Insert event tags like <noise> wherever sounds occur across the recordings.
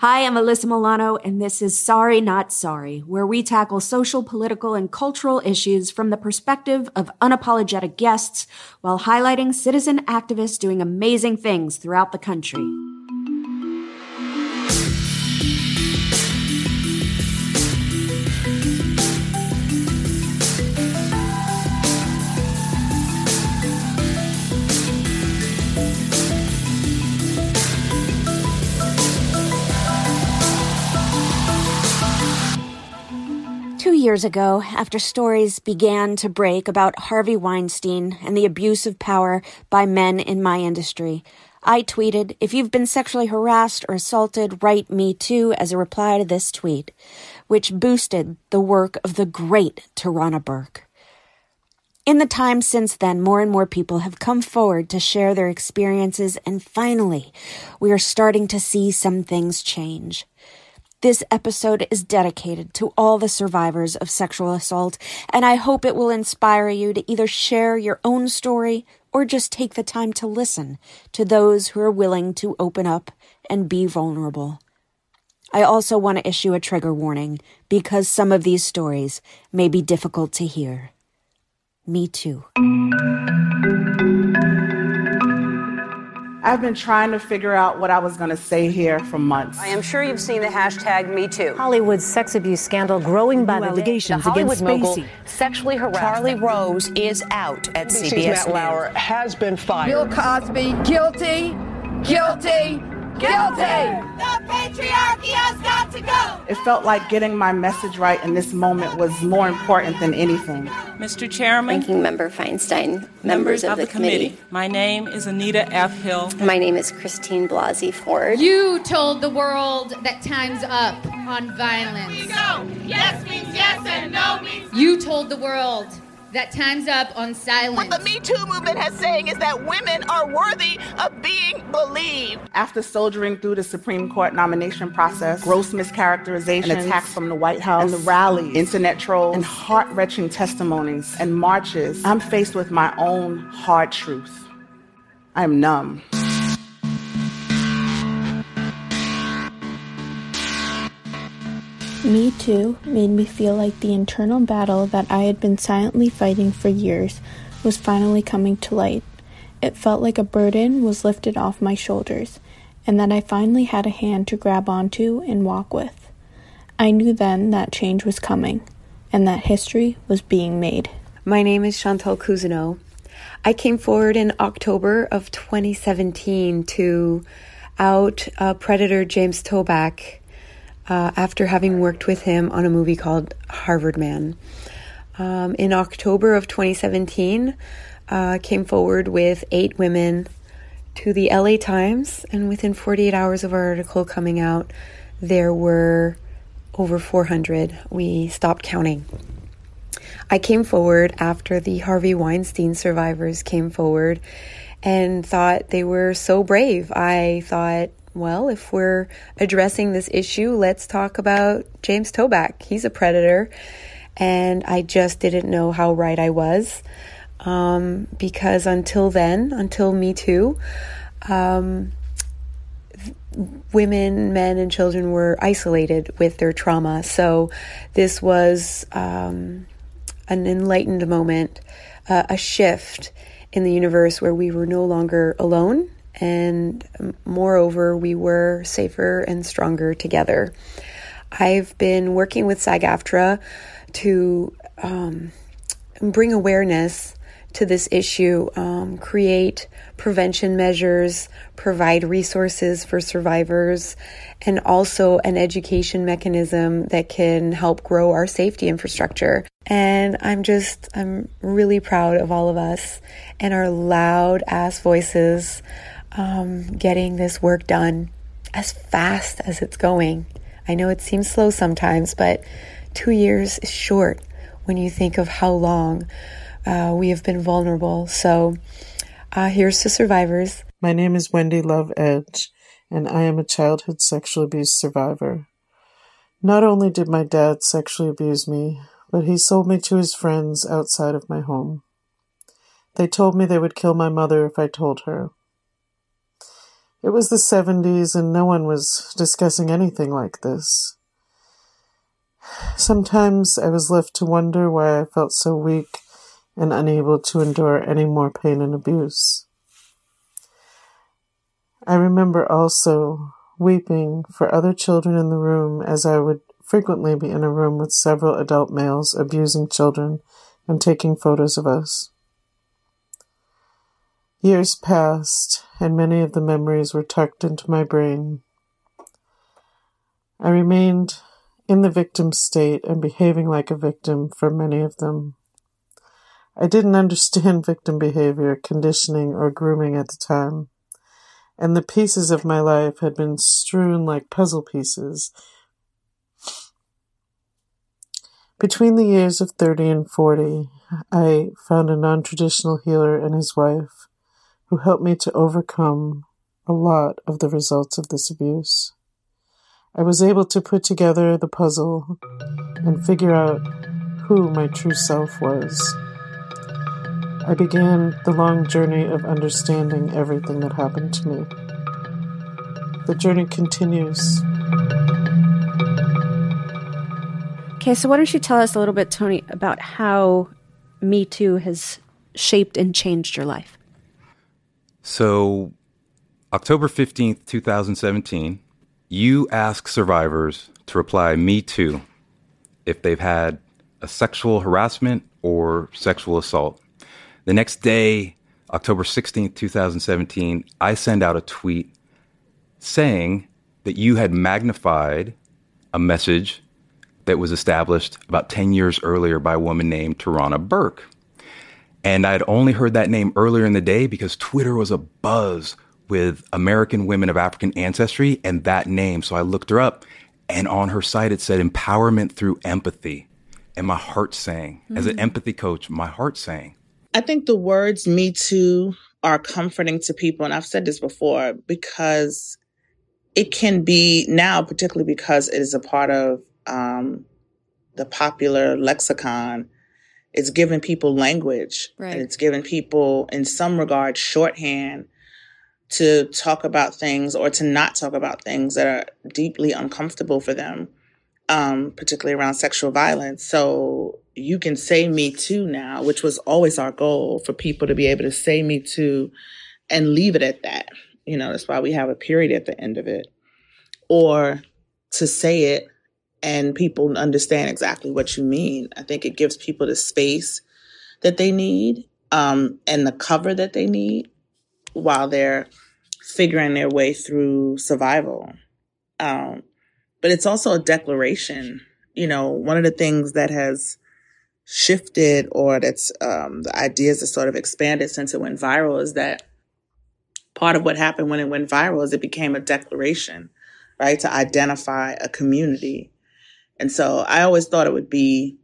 Hi, I'm Alyssa Milano, and this is Sorry Not Sorry, where we tackle social, political, and cultural issues from the perspective of unapologetic guests while highlighting citizen activists doing amazing things throughout the country. Years ago, after stories began to break about Harvey Weinstein and the abuse of power by men in my industry, I tweeted, If you've been sexually harassed or assaulted, write me too as a reply to this tweet, which boosted the work of the great Tarana Burke. In the time since then, more and more people have come forward to share their experiences, and finally, we are starting to see some things change. This episode is dedicated to all the survivors of sexual assault, and I hope it will inspire you to either share your own story or just take the time to listen to those who are willing to open up and be vulnerable. I also want to issue a trigger warning because some of these stories may be difficult to hear. Me too. I've been trying to figure out what I was going to say here for months. I am sure you've seen the hashtag MeToo. Hollywood's sex abuse scandal growing by New the allegations day. The against mogul Spacey. sexually harassed Charlie. Rose is out at NBC's CBS Matt News. Lauer has been fired. Bill Cosby, guilty, guilty, guilty. The patriarchy has got to go. It felt like getting my message right in this moment was more important than anything. Mr. Chairman, Ranking Member Feinstein, members of, the, committee. My name is Anita F. Hill. My name is Christine Blasey Ford. You told the world that time's up on violence. No. Yes means yes and no means You told the world that time's up on silence. What the Me Too movement has saying is that women are worthy of being believed. After soldiering through the Supreme Court nomination process, gross mischaracterization, attacks from the White House, and the rallies, internet trolls, and heart wrenching testimonies and marches, I'm faced with my own hard truth. I am numb. Me Too made me feel like the internal battle that I had been silently fighting for years was finally coming to light. It felt like a burden was lifted off my shoulders, and that I finally had a hand to grab onto and walk with. I knew then that change was coming, and that history was being made. My name is Chantal Cousineau. I came forward in October of 2017 to out uh, Predator James Toback uh, after having worked with him on a movie called Harvard Man. Um, in October of 2017, uh, came forward with eight women to the LA Times, and within 48 hours of our article coming out, there were over 400. We stopped counting. I came forward after the Harvey Weinstein survivors came forward and thought they were so brave. I thought, well, if we're addressing this issue, let's talk about James Toback. He's a predator. And I just didn't know how right I was. Um, because until then, until Me Too, um, women, men, and children were isolated with their trauma. So this was um, an enlightened moment, uh, a shift in the universe where we were no longer alone. And moreover, we were safer and stronger together. I've been working with SAG AFTRA to um, bring awareness to this issue, um, create prevention measures, provide resources for survivors, and also an education mechanism that can help grow our safety infrastructure. And I'm just, I'm really proud of all of us and our loud ass voices um, getting this work done as fast as it's going. I know it seems slow sometimes, but two years is short when you think of how long uh, we have been vulnerable. So uh, here's to survivors. My name is Wendy Love Edge, and I am a childhood sexual abuse survivor. Not only did my dad sexually abuse me, but he sold me to his friends outside of my home. They told me they would kill my mother if I told her. It was the 70s and no one was discussing anything like this. Sometimes I was left to wonder why I felt so weak and unable to endure any more pain and abuse. I remember also weeping for other children in the room as I would frequently be in a room with several adult males abusing children and taking photos of us. Years passed, and many of the memories were tucked into my brain. I remained in the victim state and behaving like a victim for many of them. I didn't understand victim behavior, conditioning, or grooming at the time, and the pieces of my life had been strewn like puzzle pieces. Between the years of 30 and 40, I found a non traditional healer and his wife who helped me to overcome a lot of the results of this abuse. I was able to put together the puzzle and figure out who my true self was. I began the long journey of understanding everything that happened to me. The journey continues. Okay, so why don't you tell us a little bit, Tony, about how Me Too has shaped and changed your life? So, October 15th, 2017, you ask survivors to reply Me Too if they've had a sexual harassment or sexual assault. The next day, October 16th, 2017, I send out a tweet saying that you had magnified a message that was established about 10 years earlier by a woman named Tarana Burke. And I had only heard that name earlier in the day because Twitter was a buzz with American women of African ancestry and that name. So I looked her up and on her site it said empowerment through empathy. And my heart sang. Mm-hmm. As an mm-hmm. empathy coach, my heart sang. I think the words me too are comforting to people. And I've said this before because it can be now, particularly because it is a part of um, the popular lexicon it's giving people language right. and it's giving people in some regard shorthand to talk about things or to not talk about things that are deeply uncomfortable for them um, particularly around sexual violence. So you can say me too now which was always our goal for people to be able to say me too and leave it at that. You know that's why we have a period at the end of it. Or to say it and people understand exactly what you mean. I think it gives people the space that they need um, and the cover that they need while they're figuring their way through survival. Um, but it's also a declaration. You know, one of the things that has shifted or that's um, the ideas that sort of expanded since it went viral is that part of what happened when it went viral is it became a declaration, right? To identify a community and so I always thought it would be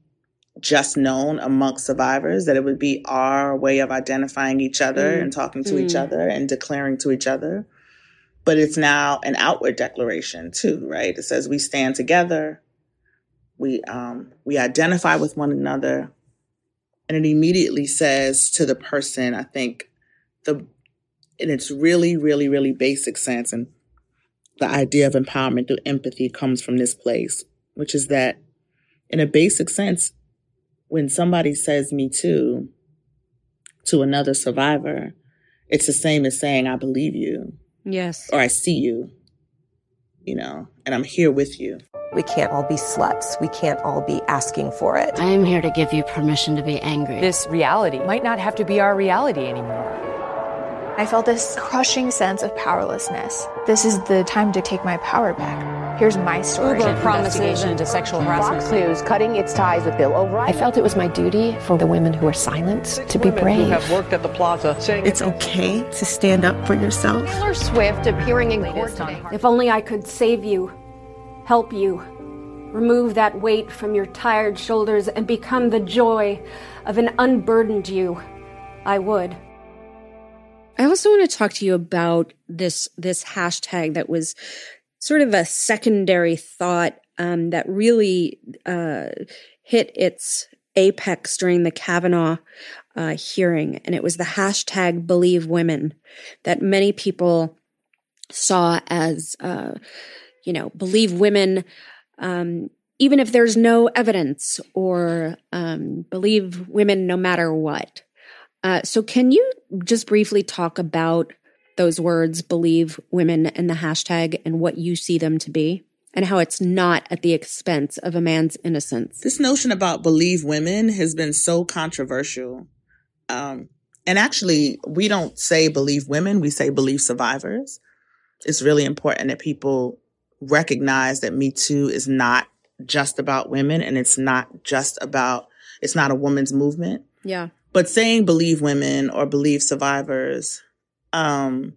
just known amongst survivors that it would be our way of identifying each other mm. and talking to mm. each other and declaring to each other. But it's now an outward declaration too, right? It says we stand together, we um, we identify with one another, and it immediately says to the person, I think the in its really, really, really basic sense, and the idea of empowerment through empathy comes from this place which is that in a basic sense, when somebody says me too to another survivor, it's the same as saying, I believe you. Yes. Or I see you, you know, and I'm here with you. We can't all be sluts. We can't all be asking for it. I am here to give you permission to be angry. This reality might not have to be our reality anymore. I felt this crushing sense of powerlessness. This is the time to take my power back. Here's my story. Uber promises into sexual harassment. Fox News cutting its ties with Bill O'Reilly. I felt it was my duty for the women who were silenced to be brave. Who have worked at the plaza saying it's okay to stand up for yourself. Taylor Swift appearing in court today. If only I could save you, help you, remove that weight from your tired shoulders and become the joy of an unburdened you, I would. I also want to talk to you about this this hashtag that was sort of a secondary thought um, that really uh, hit its apex during the Kavanaugh uh, hearing, and it was the hashtag Believe Women that many people saw as, uh, you know, believe women, um, even if there's no evidence, or um, believe women no matter what. Uh, so, can you just briefly talk about those words, believe women, and the hashtag and what you see them to be? and how it's not at the expense of a man's innocence. This notion about believe women has been so controversial. Um, and actually, we don't say believe women, we say believe survivors. It's really important that people recognize that Me Too is not just about women and it's not just about, it's not a woman's movement. Yeah. But saying believe women or believe survivors, um,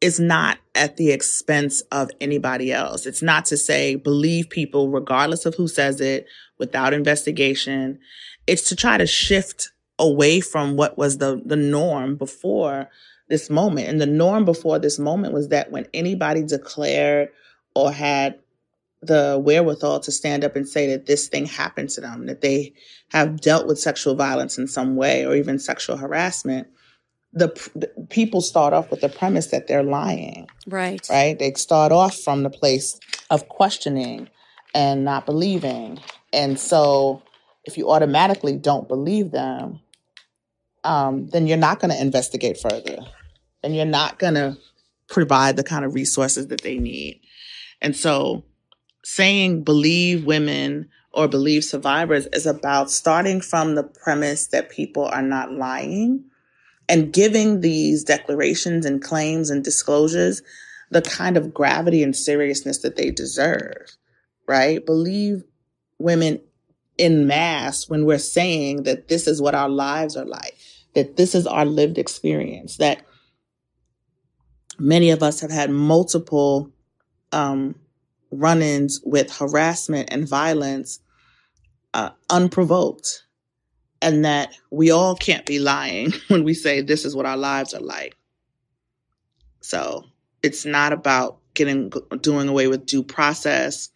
is not at the expense of anybody else. It's not to say believe people regardless of who says it without investigation. It's to try to shift away from what was the, the norm before this moment. And the norm before this moment was that when anybody declared or had the wherewithal to stand up and say that this thing happened to them, that they have dealt with sexual violence in some way or even sexual harassment, the, the, people start off with the premise that they're lying. Right. Right. They start off from the place of questioning and not believing. And so if you automatically don't believe them, um, then you're not going to investigate further. And you're not going to provide the kind of resources that they need. And so saying believe women or believe survivors is about starting from the premise that people are not lying and giving these declarations and claims and disclosures the kind of gravity and seriousness that they deserve, right? Believe women in mass when we're saying that this is what our lives are like, that this is our lived experience, that many of us have had multiple um, run ins with harassment and violence uh, unprovoked and that we all can't be lying <laughs> when we say this is what our lives are like. So it's not about getting doing away with due process.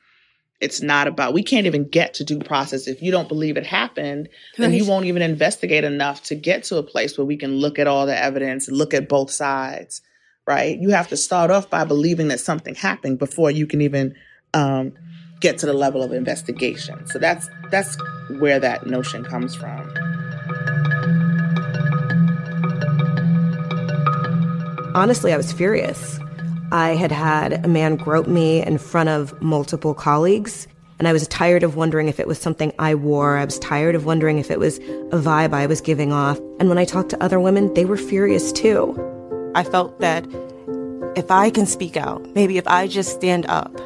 It's not about we can't even get to due process if you don't believe it happened, then you won't even investigate enough to get to a place where we can look at all the evidence look at both sides, right? You have to start off by believing that something happened before you can even um, get to the level of investigation. So that's that's where that notion comes from. Honestly, I was furious. I had had a man grope me in front of multiple colleagues, and I was tired of wondering if it was something I wore. I was tired of wondering if it was a vibe I was giving off. And when I talked to other women, they were furious too. I felt that if I can speak out, maybe if I just stand up,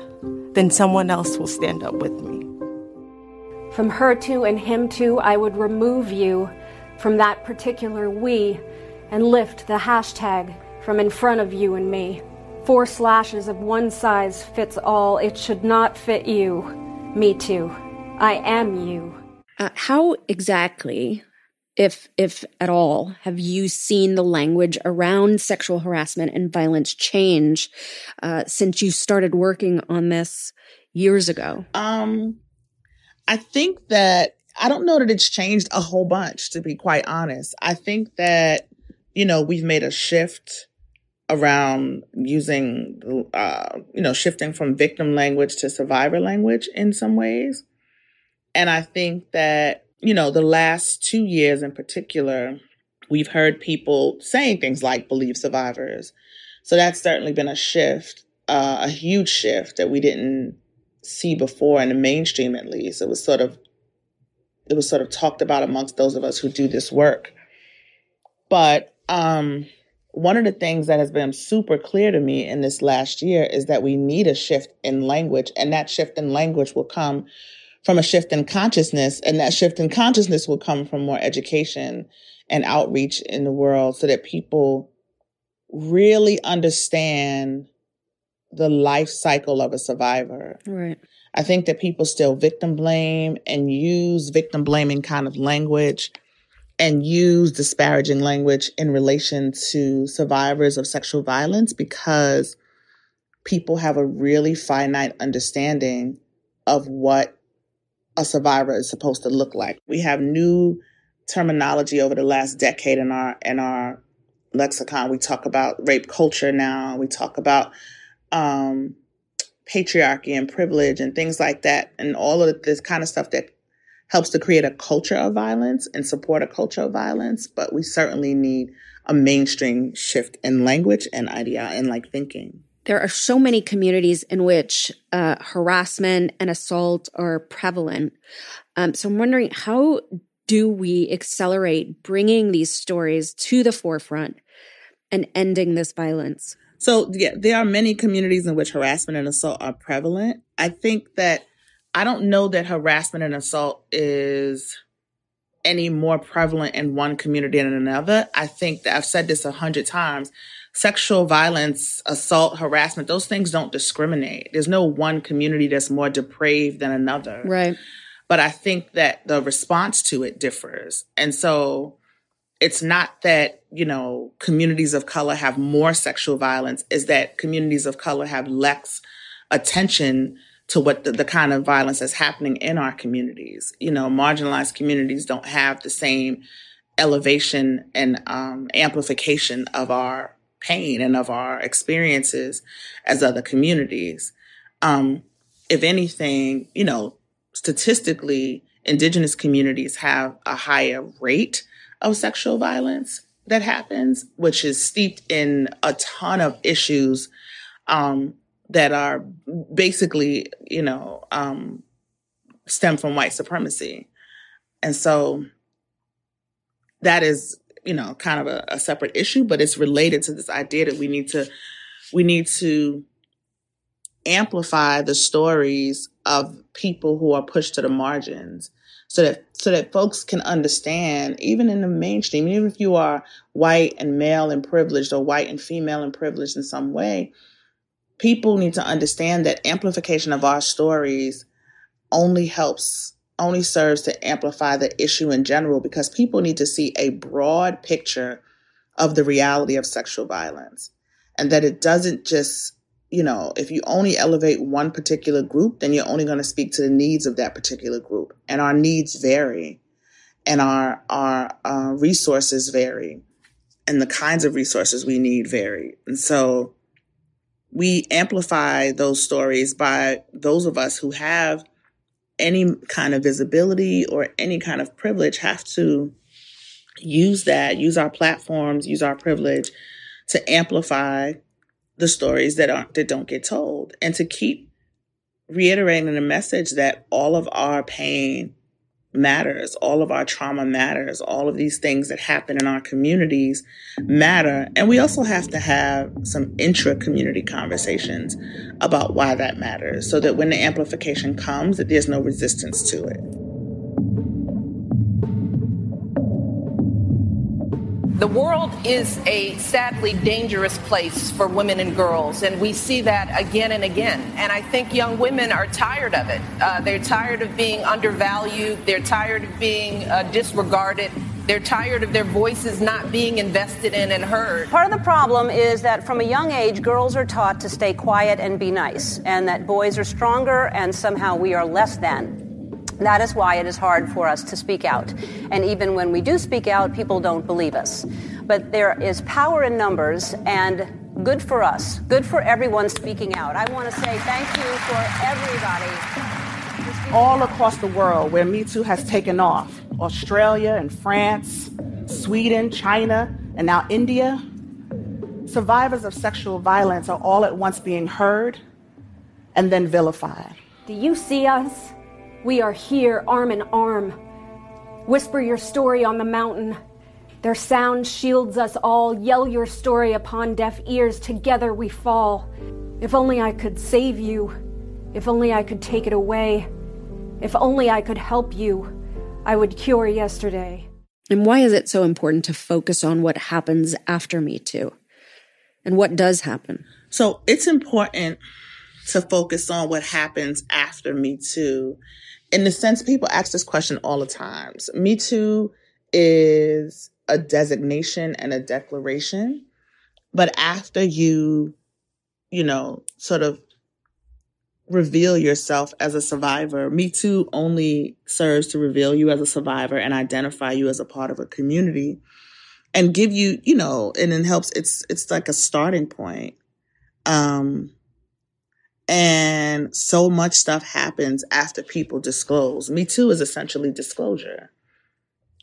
then someone else will stand up with me. From her to and him to, I would remove you from that particular we and lift the hashtag from in front of you and me. Four slashes of one size fits all. It should not fit you. Me too. I am you. Uh, how exactly, if if at all, have you seen the language around sexual harassment and violence change uh, since you started working on this years ago? Um, I think that I don't know that it's changed a whole bunch, to be quite honest. I think that, you know, we've made a shift around using, uh, you know, shifting from victim language to survivor language in some ways. And I think that, you know, the last two years in particular, we've heard people saying things like believe survivors. So that's certainly been a shift, uh, a huge shift that we didn't see before in the mainstream at least. It was sort of it was sort of talked about amongst those of us who do this work. But um, one of the things that has been super clear to me in this last year is that we need a shift in language, and that shift in language will come from a shift in consciousness, and that shift in consciousness will come from more education and outreach in the world so that people really understand the life cycle of a survivor. Right. I think that people still victim blame and use victim blaming kind of language and use disparaging language in relation to survivors of sexual violence because people have a really finite understanding of what a survivor is supposed to look like. We have new terminology over the last decade in our in our lexicon. We talk about rape culture now. We talk about um, patriarchy and privilege and things like that, and all of this kind of stuff that helps to create a culture of violence and support a culture of violence. But we certainly need a mainstream shift in language and idea and like thinking. There are so many communities in which uh, harassment and assault are prevalent. Um, so I'm wondering how do we accelerate bringing these stories to the forefront and ending this violence? So, yeah, there are many communities in which harassment and assault are prevalent. I think that I don't know that harassment and assault is any more prevalent in one community than another. I think that I've said this a hundred times. Sexual violence, assault, harassment, those things don't discriminate. There's no one community that's more depraved than another. Right. But I think that the response to it differs. And so it's not that, you know, communities of color have more sexual violence, is that communities of color have less attention to what the, the, kind of violence that's happening in our communities. You know, marginalized communities don't have the same elevation and um, amplification of our pain and of our experiences as other communities. Um, if anything, you know, statistically, indigenous communities have a higher rate of sexual violence that happens, which is steeped in a ton of issues um, that are basically, you know, um, stem from white supremacy. And so that is, you know, kind of a, a separate issue, but it's related to this idea that we need to, we need to amplify the stories of people who are pushed to the margins so that so that folks can understand even in the mainstream even if you are white and male and privileged or white and female and privileged in some way people need to understand that amplification of our stories only helps only serves to amplify the issue in general because people need to see a broad picture of the reality of sexual violence. And that it doesn't just you know if you only elevate one particular group then you're only going to speak to the needs of that particular group. And our needs vary. And our our uh, resources vary. And the kinds of resources we need vary. And so we amplify those stories by those of us who have any kind of visibility or any kind of privilege have to use that, use our platforms, use our privilege to amplify the stories that aren't that don't get told and to keep reiterating the message that all of our pain matters. All of our trauma matters. All of these things that happen in our communities matter. And we also have to have some intra community conversations about why that matters so that when the amplification comes, that there's no resistance to it. The world is a sadly dangerous place for women and girls, and we see that again and again. And I think young women are tired of it. Uh, they're tired of being undervalued, they're tired of being uh, disregarded. They're tired of their voices not being invested in and heard. Part of the problem is that from a young age, girls are taught to stay quiet and be nice, and that boys are stronger and somehow we are less than. That is why it is hard for us to speak out. And even when we do speak out, people don't believe us. But there is power in numbers, and good for us, good for everyone speaking out. I want to say thank you for everybody. All across the world where Me Too has taken off Australia and France, Sweden, China, and now India survivors of sexual violence are all at once being heard and then vilified. Do you see us? We are here, arm in arm. Whisper your story on the mountain. Their sound shields us all. Yell your story upon deaf ears. Together we fall. If only I could save you. If only I could take it away. If only I could help you. I would cure yesterday. And why is it so important to focus on what happens after Me Too? And what does happen? So it's important to focus on what happens after Me Too in the sense people ask this question all the times. Me Too is a designation and a declaration. But after you, you know, sort of reveal yourself as a survivor, Me Too only serves to reveal you as a survivor and identify you as a part of a community. and give you, you know, and it helps. It's, it's like a starting point. Um, and so much stuff happens after people disclose. Me Too is essentially disclosure.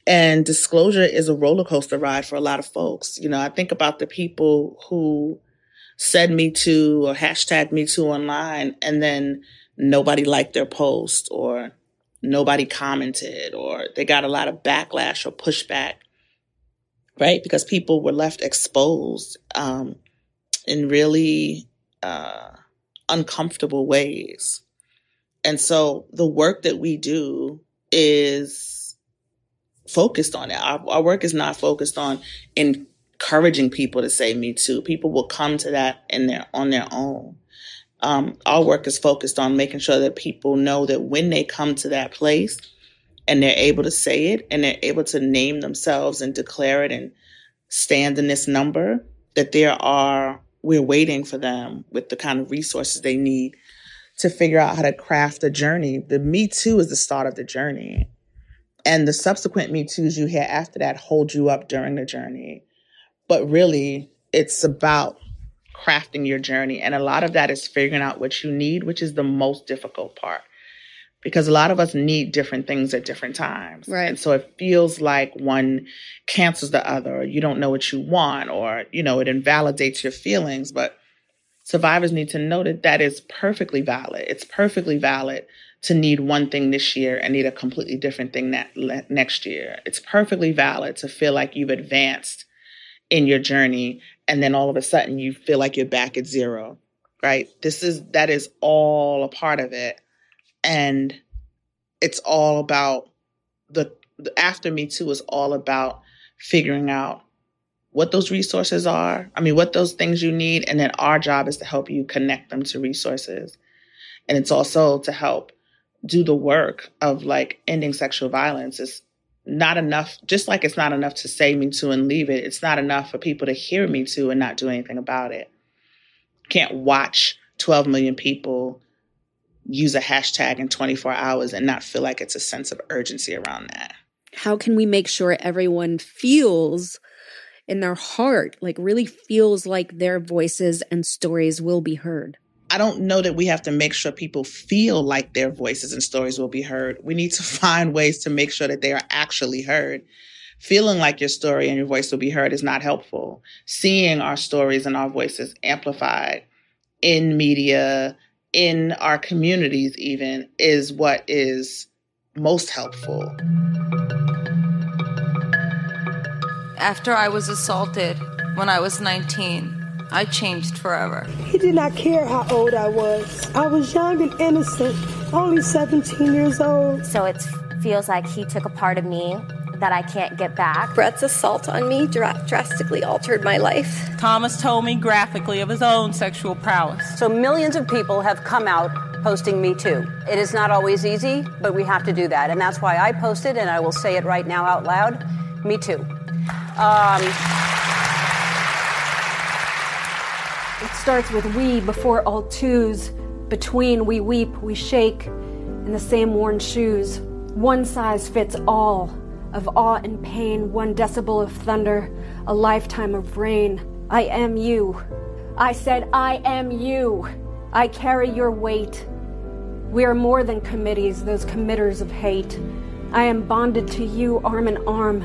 And disclosure is a roller coaster ride for a lot of folks. You know, I think about the people who said Me Too or hashtag Me Too online and then nobody liked their post or nobody commented or they got a lot of backlash or pushback, right? Because people were left exposed um, in really uh, uncomfortable ways. And so the work that we do is focused on it. Our, our work is not focused on encouraging people to say me too. People will come to that in their on their own. Um, our work is focused on making sure that people know that when they come to that place and they're able to say it and they're able to name themselves and declare it and stand in this number, that there are we're waiting for them with the kind of resources they need to figure out how to craft a journey. The Me Too is the start of the journey. And the subsequent Me Too's you hear after that hold you up during the journey. But really, it's about crafting your journey. And a lot of that is figuring out what you need, which is the most difficult part. Because a lot of us need different things at different times. Right. And so it feels like one cancels the other, or you don't know what you want, or, you know, it invalidates your feelings. But survivors need to know that that is perfectly valid. It's perfectly valid to need one thing this year and need a completely different thing that next year. It's perfectly valid to feel like you've advanced in your journey and then all of a sudden you feel like you're back at zero right this is that is all a part of it and it's all about the, the after me too is all about figuring out what those resources are i mean what those things you need and then our job is to help you connect them to resources and it's also to help do the work of like ending sexual violence is not enough, just like it's not enough to say me too and leave it, it's not enough for people to hear me too and not do anything about it. Can't watch 12 million people use a hashtag in 24 hours and not feel like it's a sense of urgency around that. How can we make sure everyone feels in their heart, like really feels like their voices and stories will be heard? I don't know that we have to make sure people feel like their voices and stories will be heard. We need to <laughs> find ways to make sure that they are actually heard. Feeling like your story and your voice will be heard is not helpful. Seeing our stories and our voices amplified in media, in our communities, even, is what is most helpful. After I was assaulted when I was 19, I changed forever. He did not care how old I was. I was young and innocent, only 17 years old. So it feels like he took a part of me that I can't get back. Brett's assault on me dr- drastically altered my life. Thomas told me graphically of his own sexual prowess. So millions of people have come out posting Me Too. It is not always easy, but we have to do that. And that's why I posted, and I will say it right now out loud Me Too. Um, It starts with we before all twos. Between we weep, we shake in the same worn shoes. One size fits all. Of awe and pain, one decibel of thunder, a lifetime of rain. I am you. I said, I am you. I carry your weight. We are more than committees, those committers of hate. I am bonded to you arm in arm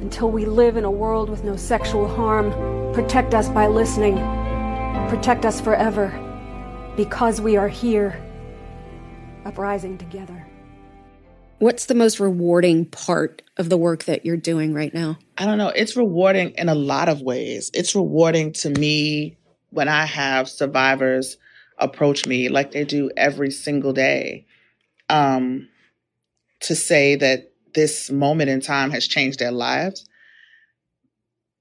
until we live in a world with no sexual harm. Protect us by listening. Protect us forever because we are here, uprising together. What's the most rewarding part of the work that you're doing right now? I don't know. It's rewarding in a lot of ways. It's rewarding to me when I have survivors approach me like they do every single day um, to say that this moment in time has changed their lives,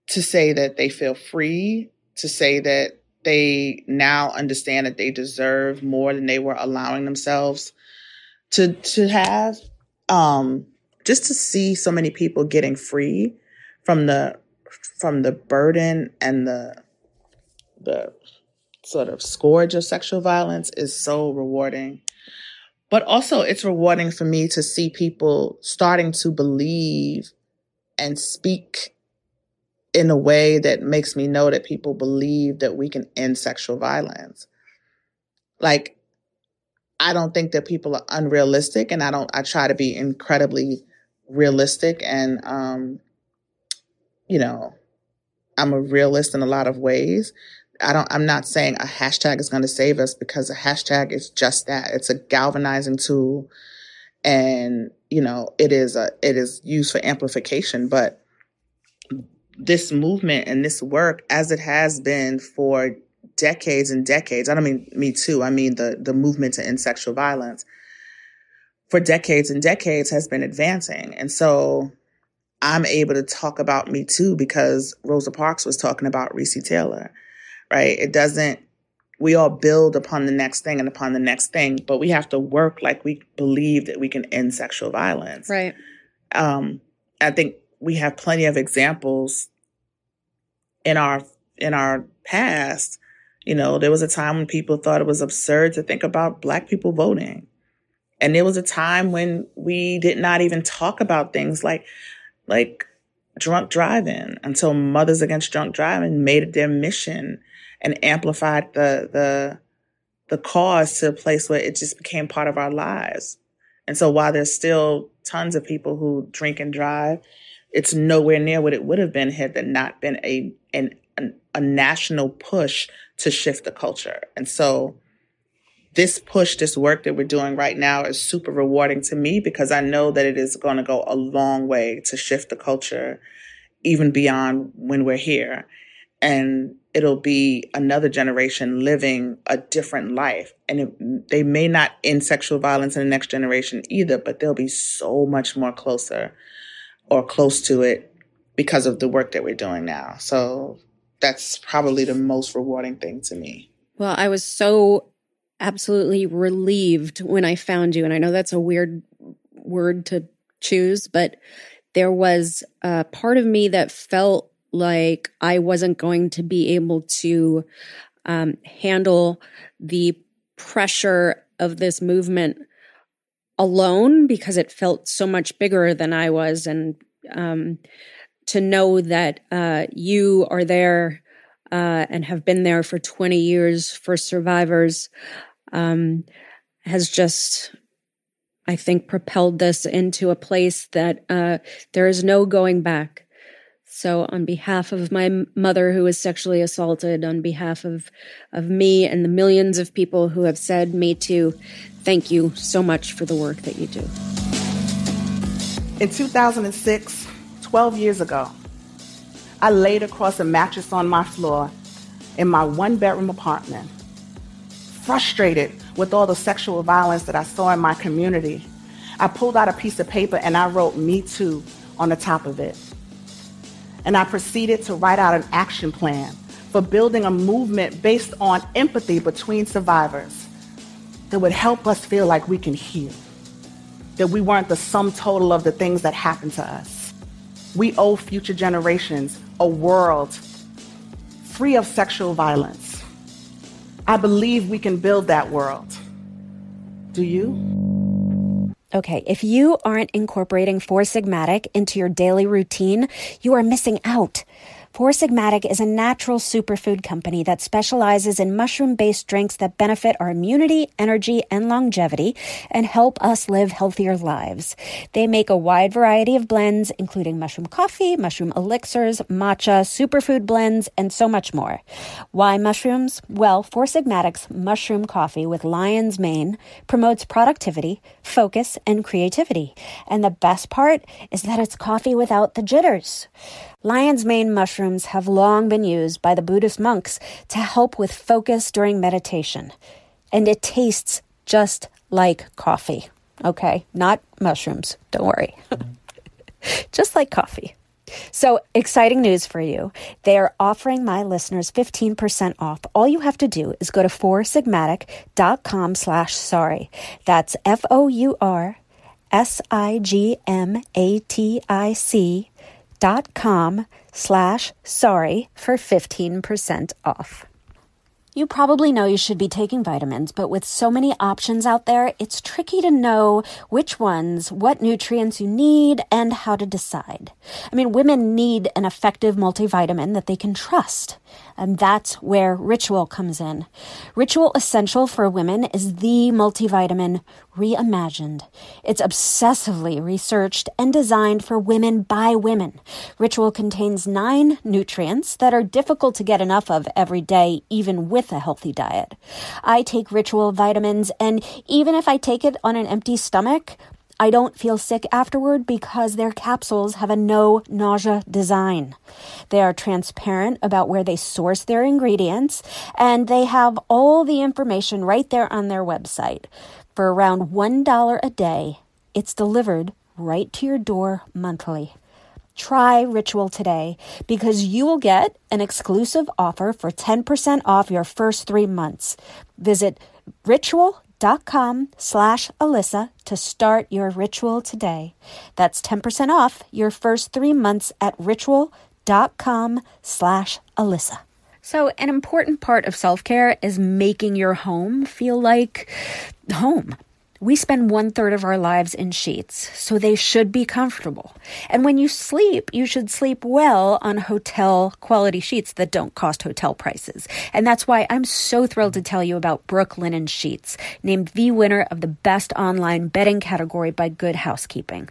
to say that they feel free, to say that they now understand that they deserve more than they were allowing themselves to to have um just to see so many people getting free from the from the burden and the the sort of scourge of sexual violence is so rewarding but also it's rewarding for me to see people starting to believe and speak in a way that makes me know that people believe that we can end sexual violence. Like, I don't think that people are unrealistic, and I don't. I try to be incredibly realistic, and um, you know, I'm a realist in a lot of ways. I don't. I'm not saying a hashtag is going to save us because a hashtag is just that. It's a galvanizing tool, and you know, it is a. It is used for amplification, but this movement and this work, as it has been for decades and decades. I don't mean me too. I mean the the movement to end sexual violence for decades and decades has been advancing. And so I'm able to talk about Me Too because Rosa Parks was talking about Recy Taylor, right? It doesn't, we all build upon the next thing and upon the next thing, but we have to work like we believe that we can end sexual violence. Right. Um, I think we have plenty of examples in our in our past you know, there was a time when people thought it was absurd to think about black people voting. And there was a time when we did not even talk about things like like drunk driving until Mothers Against Drunk Driving made it their mission and amplified the the the cause to a place where it just became part of our lives. And so while there's still tons of people who drink and drive, it's nowhere near what it would have been had there not been a an, a national push to shift the culture. And so this push, this work that we're doing right now is super rewarding to me because I know that it is going to go a long way to shift the culture, even beyond when we're here. And it'll be another generation living a different life. And it, they may not end sexual violence in the next generation either, but they'll be so much more closer or close to it because of the work that we're doing now. So that's probably the most rewarding thing to me. Well, I was so absolutely relieved when I found you. And I know that's a weird word to choose, but there was a part of me that felt like I wasn't going to be able to um, handle the pressure of this movement alone because it felt so much bigger than I was. And um, to know that uh, you are there uh, and have been there for 20 years for survivors um, has just, I think, propelled this into a place that uh, there is no going back. So, on behalf of my mother who was sexually assaulted, on behalf of, of me and the millions of people who have said me too, thank you so much for the work that you do. In 2006, 12 years ago, I laid across a mattress on my floor in my one bedroom apartment, frustrated with all the sexual violence that I saw in my community. I pulled out a piece of paper and I wrote Me Too on the top of it. And I proceeded to write out an action plan for building a movement based on empathy between survivors that would help us feel like we can heal, that we weren't the sum total of the things that happened to us. We owe future generations a world free of sexual violence. I believe we can build that world. Do you? Okay, if you aren't incorporating Four Sigmatic into your daily routine, you are missing out. Four Sigmatic is a natural superfood company that specializes in mushroom based drinks that benefit our immunity, energy, and longevity and help us live healthier lives. They make a wide variety of blends, including mushroom coffee, mushroom elixirs, matcha, superfood blends, and so much more. Why mushrooms? Well, Four Sigmatic's mushroom coffee with lion's mane promotes productivity, focus, and creativity. And the best part is that it's coffee without the jitters. Lion's mane mushrooms have long been used by the Buddhist monks to help with focus during meditation. And it tastes just like coffee. Okay, not mushrooms, don't worry. <laughs> just like coffee. So, exciting news for you. They are offering my listeners 15% off. All you have to do is go to foursigmatic.com slash sorry. That's F O com slash sorry for 15% off. You probably know you should be taking vitamins, but with so many options out there, it's tricky to know which ones, what nutrients you need, and how to decide. I mean, women need an effective multivitamin that they can trust. And that's where Ritual comes in. Ritual Essential for Women is the multivitamin reimagined. It's obsessively researched and designed for women by women. Ritual contains nine nutrients that are difficult to get enough of every day, even with a healthy diet. I take Ritual vitamins, and even if I take it on an empty stomach, I don't feel sick afterward because their capsules have a no nausea design. They are transparent about where they source their ingredients and they have all the information right there on their website. For around $1 a day, it's delivered right to your door monthly. Try Ritual today because you will get an exclusive offer for 10% off your first three months. Visit ritual.com slash Alyssa to start your ritual today. That's 10% off your first three months at ritual.com slash Alyssa. So, an important part of self care is making your home feel like home. We spend one third of our lives in sheets, so they should be comfortable. And when you sleep, you should sleep well on hotel quality sheets that don't cost hotel prices. And that's why I'm so thrilled to tell you about Brooklinen Sheets, named the winner of the best online bedding category by Good Housekeeping.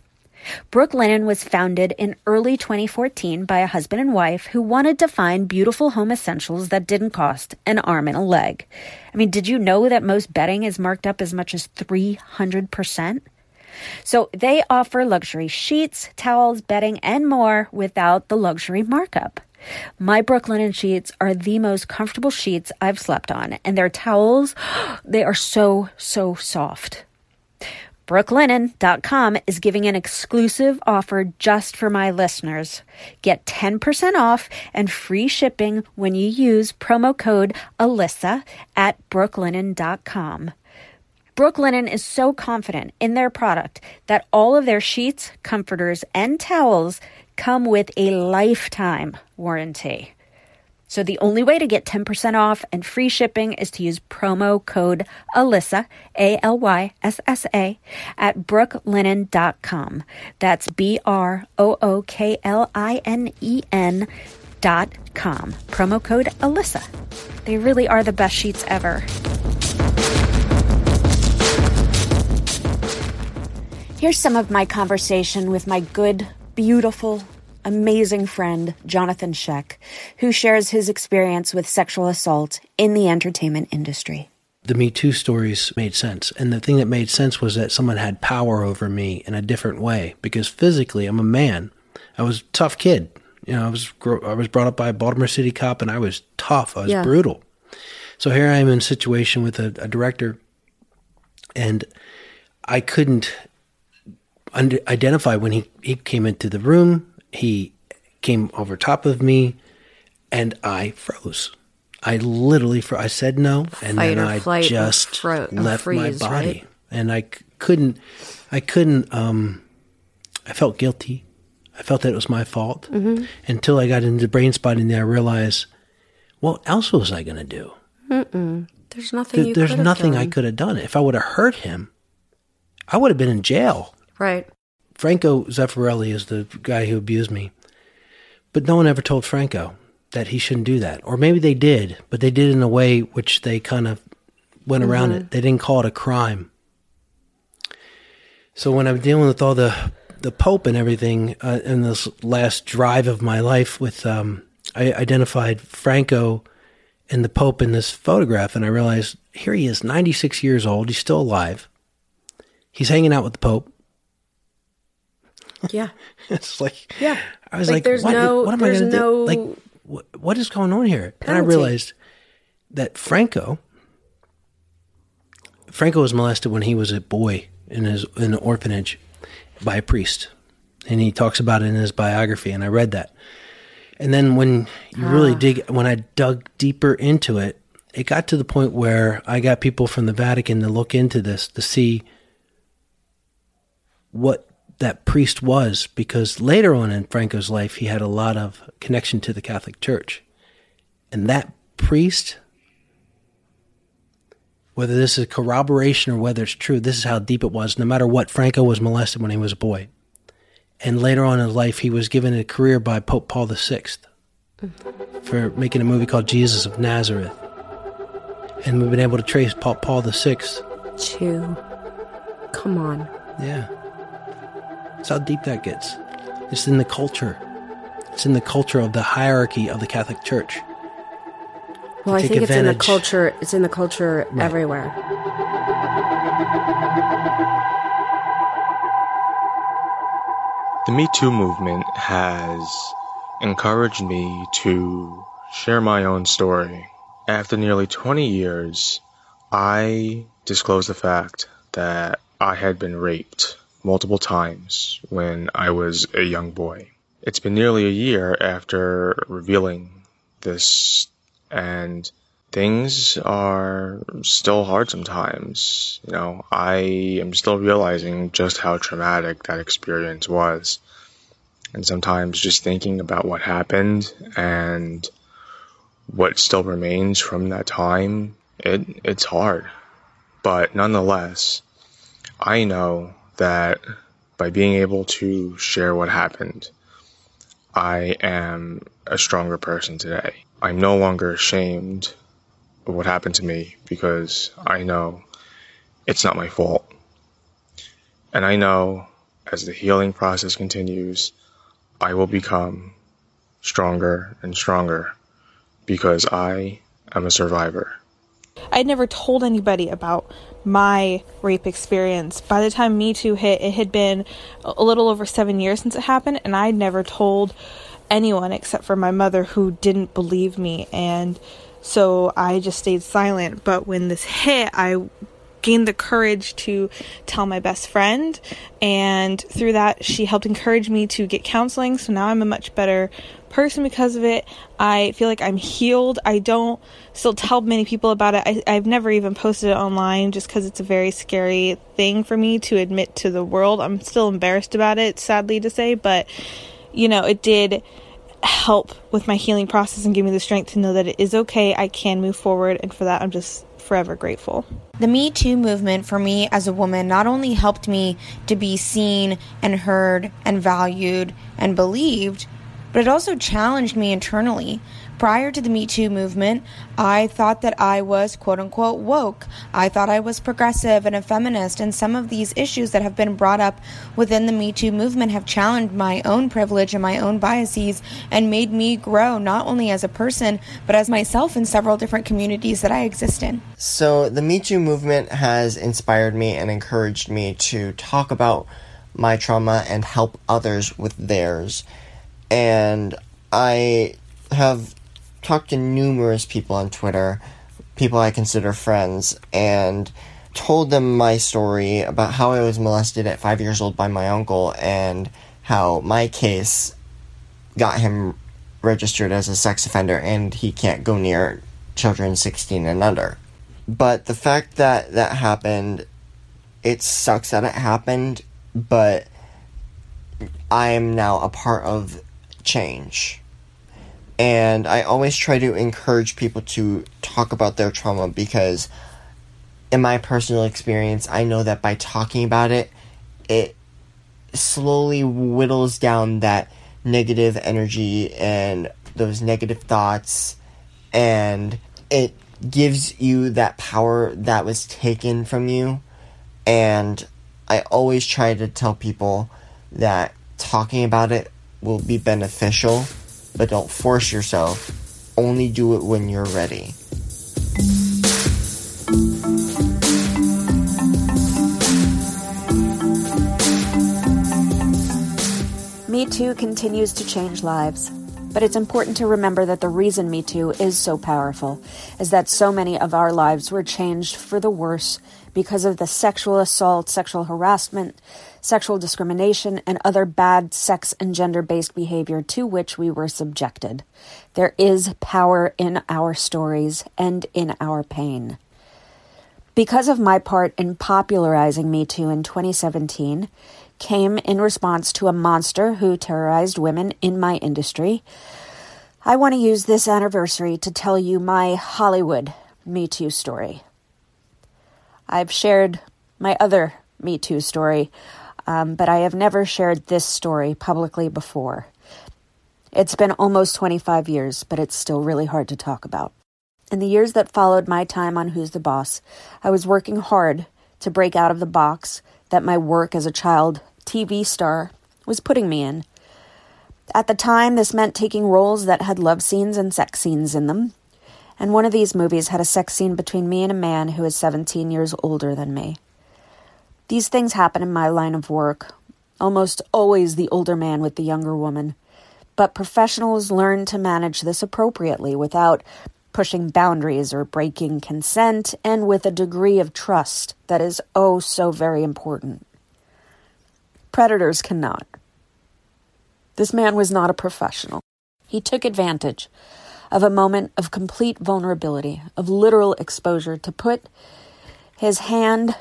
Brooklinen was founded in early 2014 by a husband and wife who wanted to find beautiful home essentials that didn't cost an arm and a leg. I mean, did you know that most bedding is marked up as much as 300%? So they offer luxury sheets, towels, bedding, and more without the luxury markup. My Brooklinen sheets are the most comfortable sheets I've slept on, and their towels, <gasps> they are so, so soft. Brooklinen.com is giving an exclusive offer just for my listeners. Get 10% off and free shipping when you use promo code Alyssa at brooklinen.com. Brooklinen is so confident in their product that all of their sheets, comforters, and towels come with a lifetime warranty. So the only way to get 10% off and free shipping is to use promo code Alyssa, A L Y S S A, at brooklinen.com. That's B R O O K L I N E N dot com. Promo code Alyssa. They really are the best sheets ever. Here's some of my conversation with my good, beautiful, amazing friend, Jonathan Schaech, who shares his experience with sexual assault in the entertainment industry. The Me Too stories made sense. And the thing that made sense was that someone had power over me in a different way because physically I'm a man. I was a tough kid. You know, I was I was brought up by a Baltimore City cop and I was tough. I was yeah. brutal. So here I am in a situation with a, a director and I couldn't under, identify when he, he came into the room he came over top of me and I froze. I literally froze. I said no, and Fight then I flight, just fro- left freeze, my body, right? and I c- couldn't. I couldn't. Um, I felt guilty. I felt that it was my fault Mm-hmm. until I got into brain spotting. Then I realized, what else was I going to do? Mm-mm. There's nothing. Th- you there's nothing I could have done. If I would have hurt him, I would have been in jail. Right. Franco Zeffirelli is the guy who abused me. But no one ever told Franco that he shouldn't do that. Or maybe they did, but they did in a way which they kind of went around Mhm. it. They didn't call it a crime. So when I'm dealing with all the the Pope and everything uh, in this last drive of my life, with um, I identified Franco and the Pope in this photograph, and I realized here he is, 96 years old. He's still alive. He's hanging out with the Pope. Yeah. <laughs> it's like Yeah. I was Like, like, there's what, no- what am I going to no do? Like, what, what is going on here? And I realized that Franco, Franco was molested when he was a boy in his in an orphanage by a priest, and he talks about it in his biography. And I read that, and then when you really Ah. dig, when I dug deeper into it, it got to the point where I got people from the Vatican to look into this to see what that priest was because later on in Franco's life he had a lot of connection to the Catholic Church. And that priest whether this is corroboration or whether it's true, this is how deep it was. No matter what, Franco was molested when he was a boy. And later on in life, he was given a career by Pope Paul VI for making a movie called Jesus of Nazareth. And we've been able to trace Paul, Paul VI. Chew. Come on. Yeah. That's how deep that gets. It's in the culture. It's in the culture of the hierarchy of the Catholic Church. Well, I think it's in the culture. It's in the culture right. everywhere. The Me Too movement has encouraged me to share my own story. After nearly 20 years, I disclosed the fact that I had been raped multiple times when I was a young boy. It's been nearly a year after revealing this, and things are still hard sometimes. You know, I am still realizing just how traumatic that experience was. And sometimes just thinking about what happened and what still remains from that time, it, it's hard. But nonetheless, I know that by being able to share what happened, I am a stronger person today. I'm no longer ashamed of what happened to me because I know it's not my fault. And I know as the healing process continues, I will become stronger and stronger because I am a survivor. I'd never told anybody about my rape experience. By the time Me Too hit, it had been a little over seven years since it happened, and I'd never told anyone except for my mother who didn't believe me. And so I just stayed silent. But when this hit, I gained the courage to tell my best friend. And through that, she helped encourage me to get counseling. So now I'm a much better person because of it. I feel like I'm healed. I don't still tell many people about it. I, have never even posted it online just because it's a very scary thing for me to admit to the world. I'm still embarrassed about it, sadly to say, but you know, it did help with my healing process and give me the strength to know that it is okay. I can move forward, and for that, I'm just forever grateful. The Me Too movement for me as a woman not only helped me to be seen and heard and valued and believed, but it also challenged me internally. Prior to the Me Too movement, I thought that I was quote unquote woke. I thought I was progressive and a feminist, and some of these issues that have been brought up within the Me Too movement have challenged my own privilege and my own biases and made me grow not only as a person, but as myself in several different communities that I exist in. So, the Me Too movement has inspired me and encouraged me to talk about my trauma and help others with theirs. And I have talked to numerous people on Twitter, people I consider friends, and told them my story about how I was molested at five years old by my uncle and how my case got him registered as a sex offender and he can't go near children 16 and under. But the fact that that happened, it sucks that it happened, but I am now a part of change. And I always try to encourage people to talk about their trauma because, in my personal experience, I know that by talking about it, it slowly whittles down that negative energy and those negative thoughts, and it gives you that power that was taken from you. And I always try to tell people that talking about it will be beneficial but don't force yourself. Only do it when you're ready. Me Too continues to change lives. But it's important to remember that the reason Me Too is so powerful is that so many of our lives were changed for the worse because of the sexual assault, sexual harassment, sexual discrimination, and other bad sex and gender based behavior to which we were subjected. There is power in our stories and in our pain. Because of my part in popularizing Me Too in 2017, came in response to a monster who terrorized women in my industry. I want to use this anniversary to tell you my Hollywood Me Too story. I've shared my other Me Too story, um, but I have never shared this story publicly before. It's been almost 25 years, but it's still really hard to talk about. In the years that followed my time on Who's the Boss, I was working hard to break out of the box that my work as a child TV star was putting me in. At the time, this meant taking roles that had love scenes and sex scenes in them. And one of these movies had a sex scene between me and a man who is 17 years older than me. These things happen in my line of work, almost always the older man with the younger woman. But professionals learn to manage this appropriately without pushing boundaries or breaking consent, and with a degree of trust that is oh so very important. Predators cannot. This man was not a professional. He took advantage of a moment of complete vulnerability, of literal exposure, to put his hand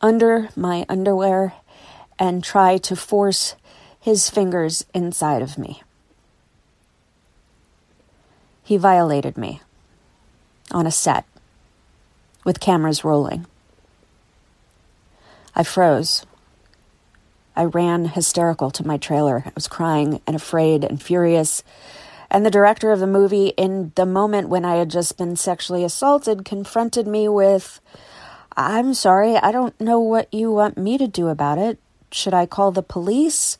under my underwear and try to force his fingers inside of me. He violated me on a set with cameras rolling. I froze. I ran hysterical to my trailer. I was crying and afraid and furious. And the director of the movie, in the moment when I had just been sexually assaulted, confronted me with, I'm sorry, I don't know what you want me to do about it. Should I call the police?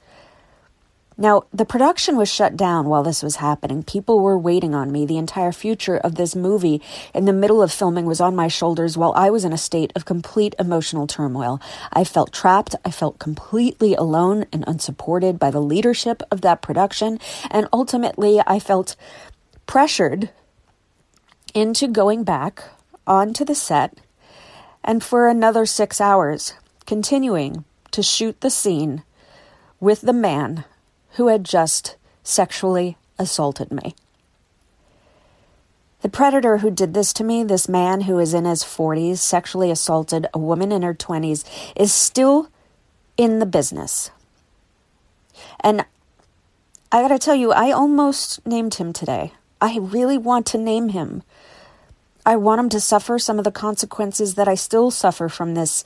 Now, the production was shut down while this was happening. People were waiting on me. The entire future of this movie in the middle of filming was on my shoulders while I was in a state of complete emotional turmoil. I felt trapped. I felt completely alone and unsupported by the leadership of that production. And ultimately, I felt pressured into going back onto the set and for another six hours, continuing to shoot the scene with the man who had just sexually assaulted me. The predator who did this to me, this man who is in his 40s, sexually assaulted a woman in her 20s, is still in the business. And I gotta tell you, I almost named him today. I really want to name him. I want him to suffer some of the consequences that I still suffer from this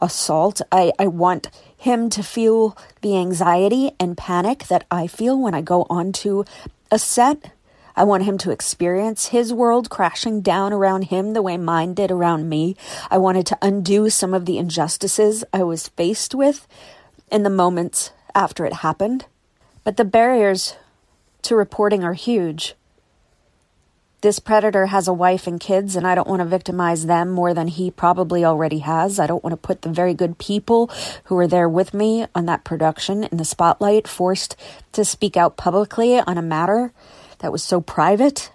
assault. I, I want him to feel the anxiety and panic that I feel when I go onto a set. I want him to experience his world crashing down around him the way mine did around me. I wanted to undo some of the injustices I was faced with in the moments after it happened. But the barriers to reporting are huge this predator has a wife and kids, and I don't want to victimize them more than he probably already has. I don't want to put the very good people who were there with me on that production in the spotlight, forced to speak out publicly on a matter that was so private.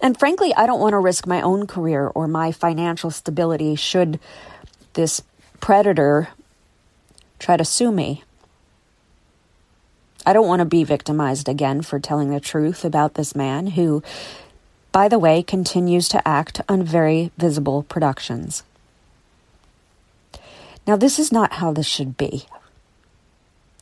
And frankly, I don't want to risk my own career or my financial stability should this predator try to sue me. I don't want to be victimized again for telling the truth about this man who by the way, continues to act on very visible productions. Now, this is not how this should be.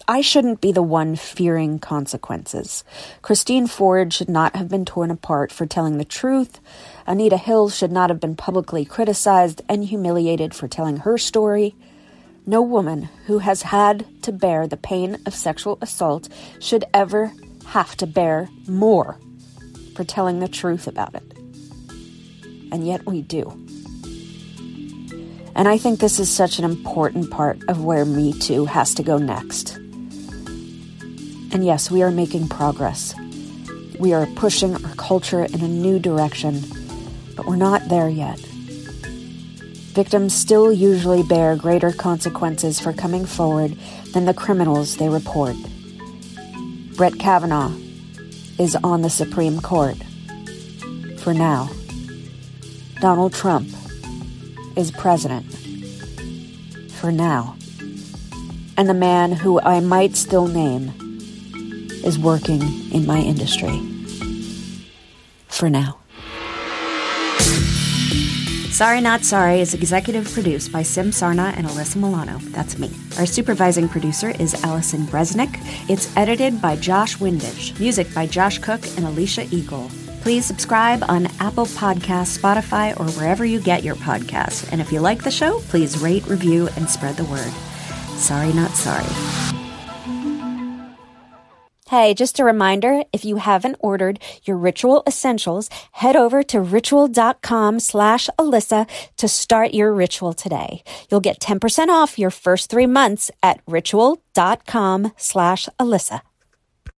I shouldn't be the one fearing consequences. Christine Ford should not have been torn apart for telling the truth. Anita Hill should not have been publicly criticized and humiliated for telling her story. No woman who has had to bear the pain of sexual assault should ever have to bear more for telling the truth about it. And yet we do. And I think this is such an important part of where Me Too has to go next. And yes, we are making progress. We are pushing our culture in a new direction, but we're not there yet. Victims still usually bear greater consequences for coming forward than the criminals they report. Brett Kavanaugh is on the Supreme Court. For now, Donald Trump is president. For now. And the man who I might still name is working in my industry. For now. Sorry Not Sorry is executive produced by Sim Sarna and Alyssa Milano. That's me. Our supervising producer is Allison Bresnick. It's edited by Josh Windich. Music by Josh Cook and Alicia Eagle. Please subscribe on Apple Podcasts, Spotify, or wherever you get your podcasts. And if you like the show, please rate, review, and spread the word. Sorry, not sorry. Hey, just a reminder, if you haven't ordered your ritual essentials, head over to ritual.com slash Alyssa to start your ritual today. You'll get 10% off your first three months at ritual.com slash Alyssa.